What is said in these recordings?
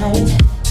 Last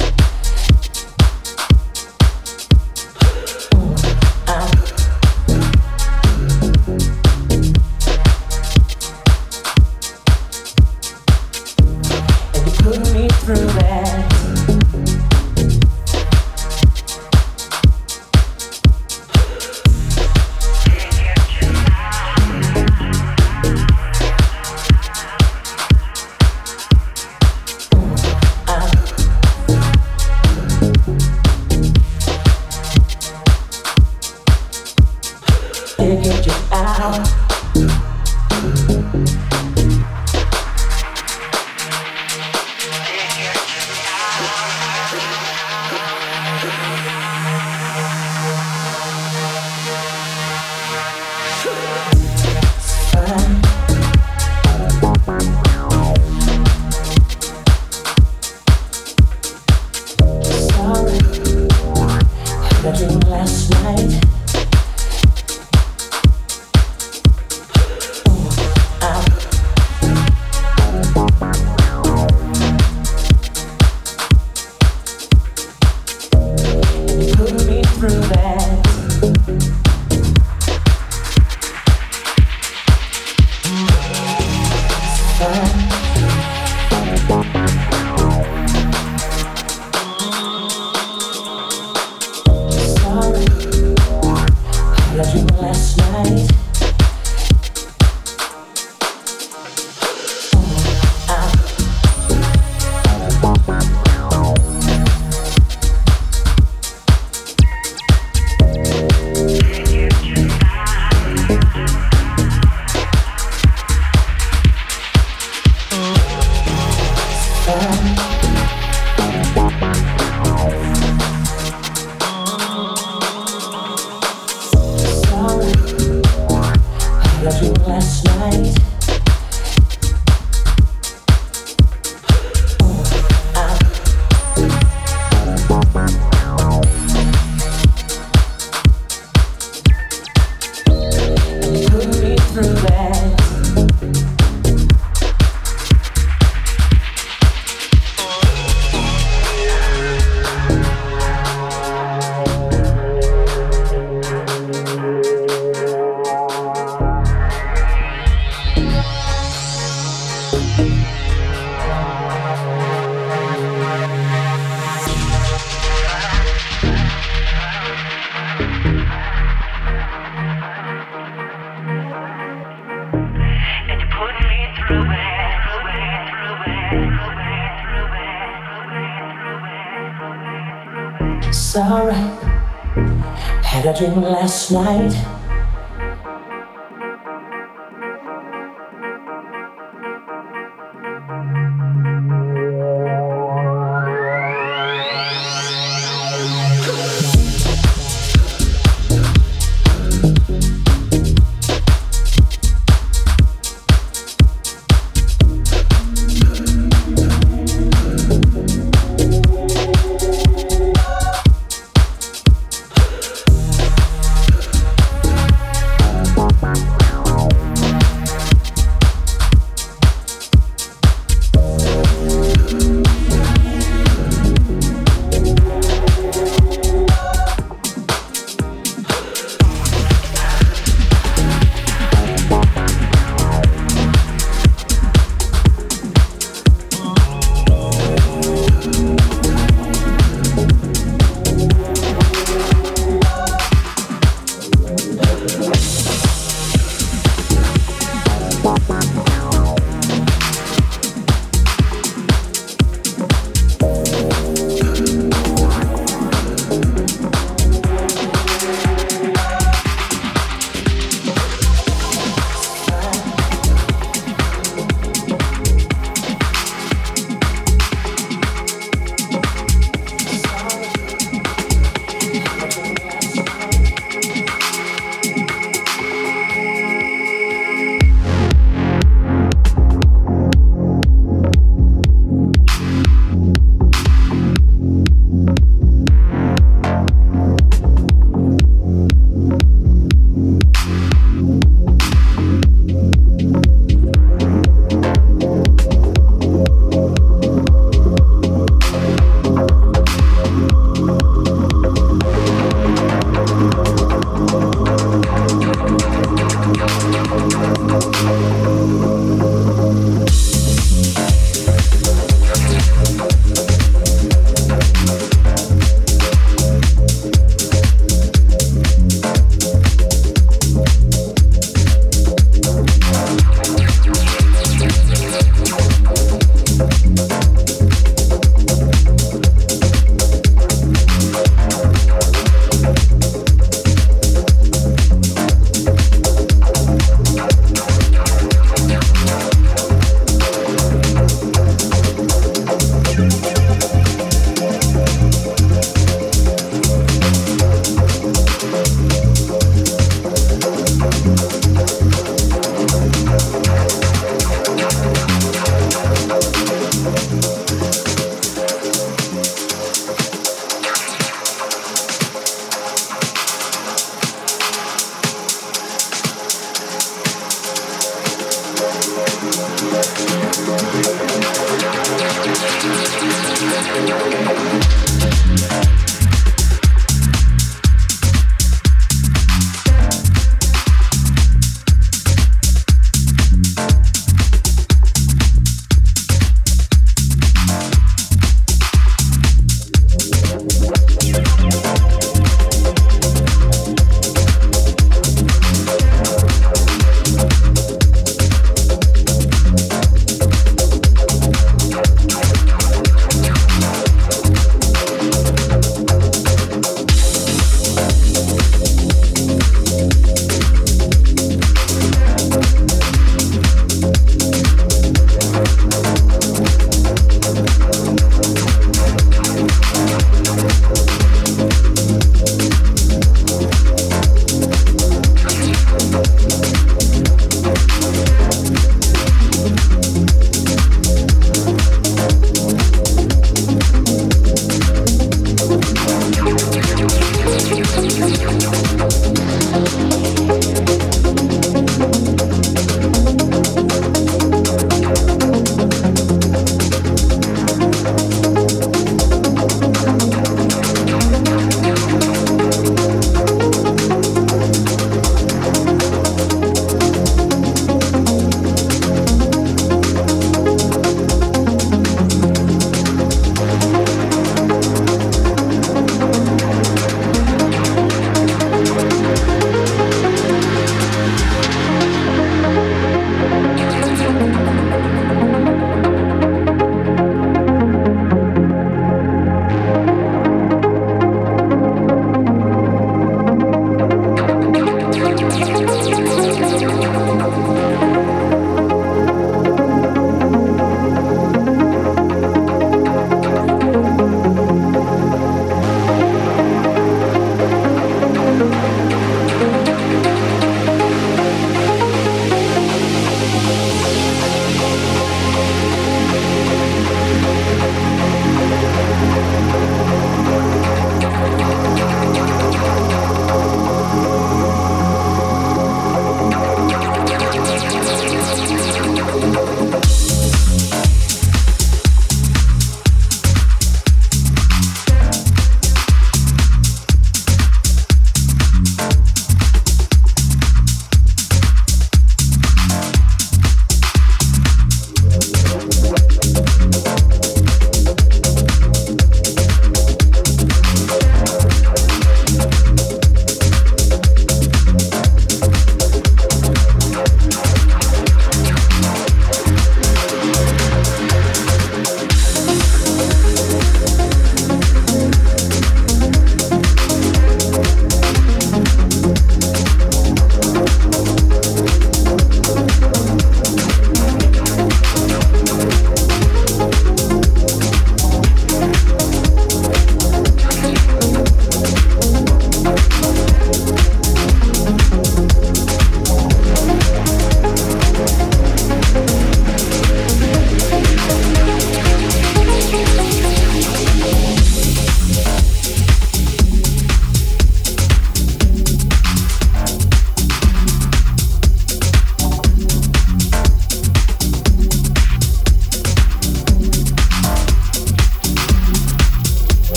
night.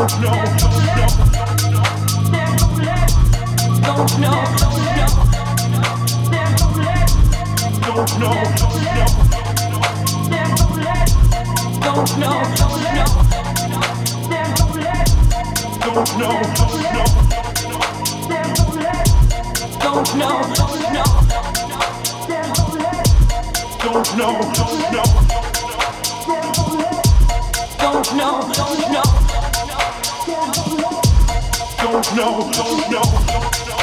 don't know, don't know don't know, don't know, don't know.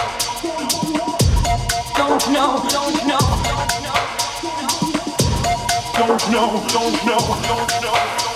Don't know. Don't know. Don't know. Don't know. Don't know.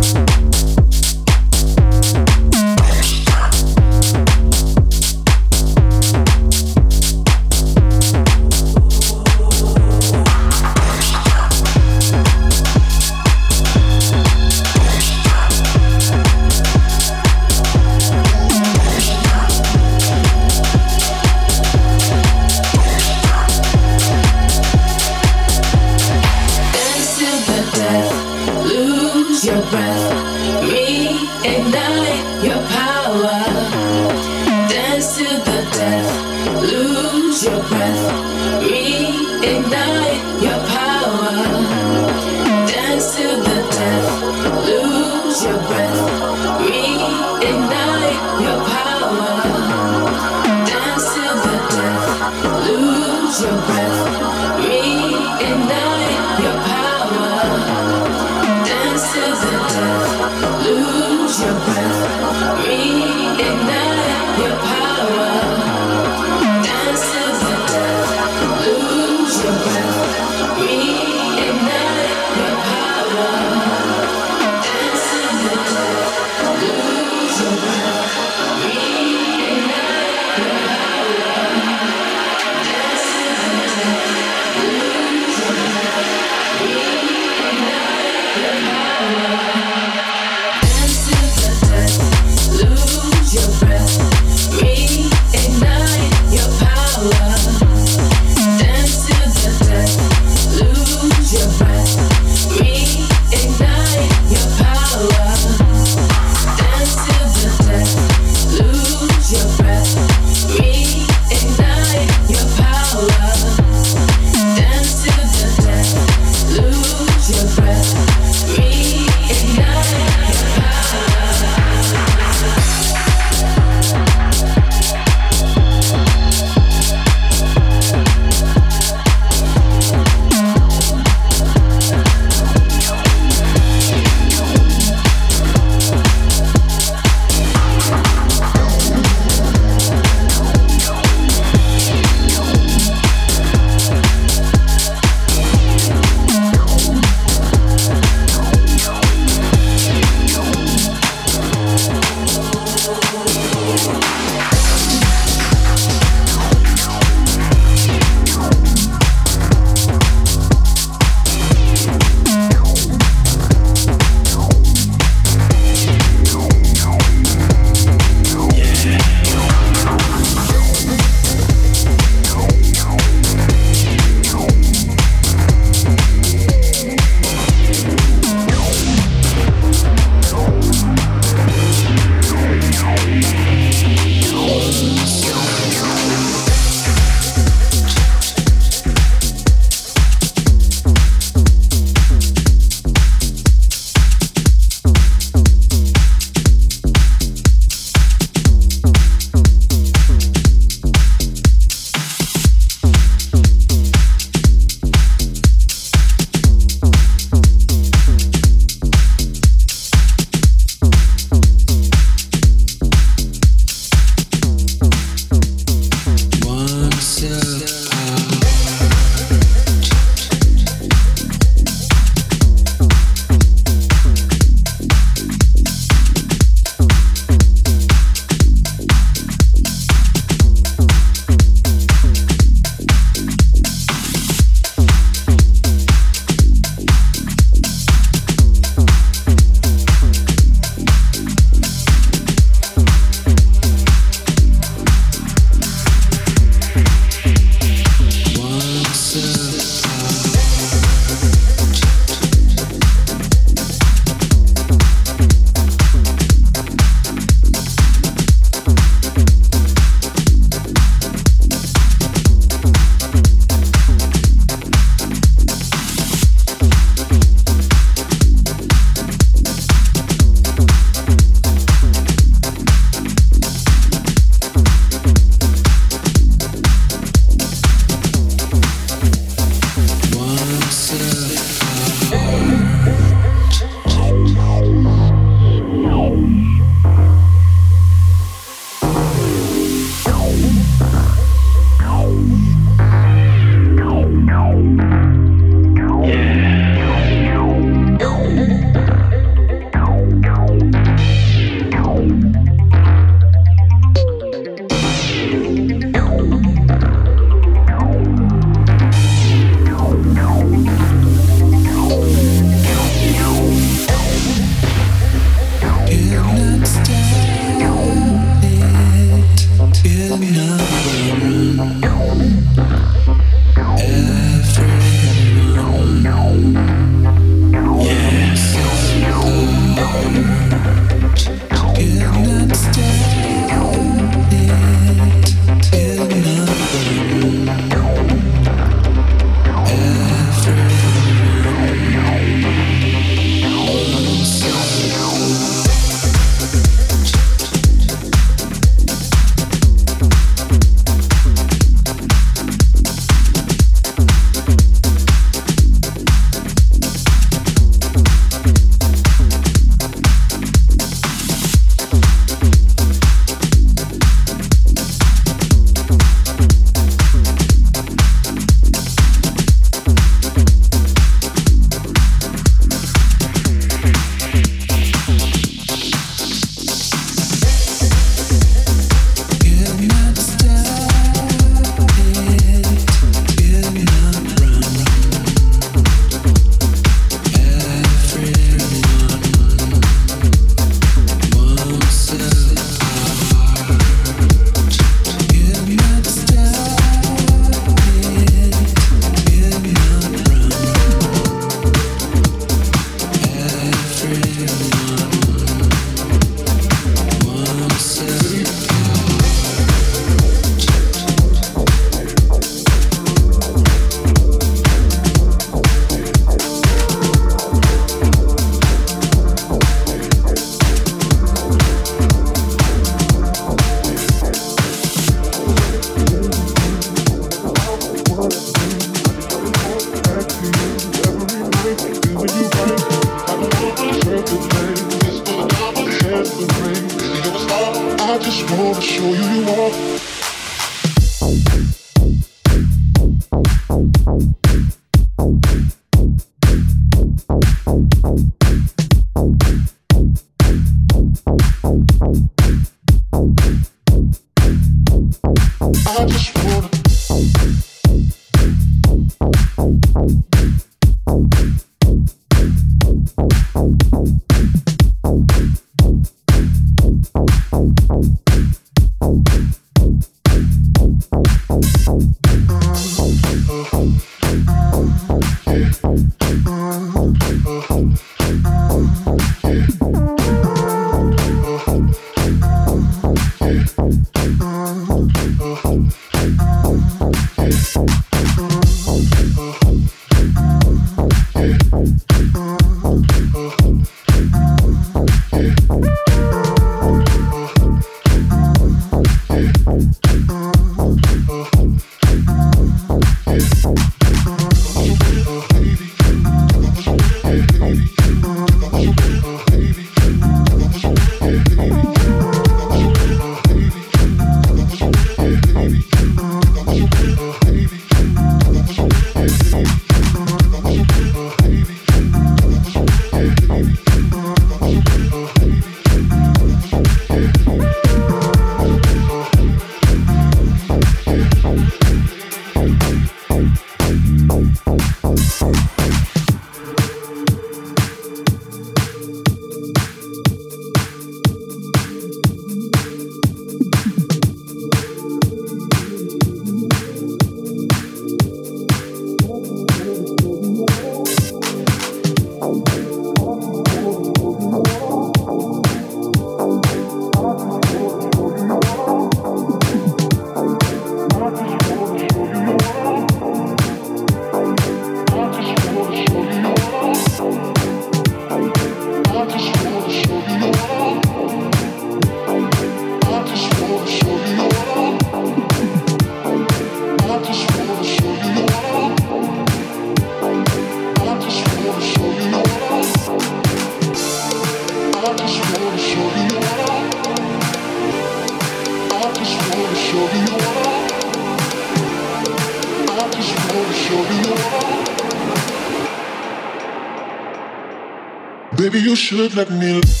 Let me.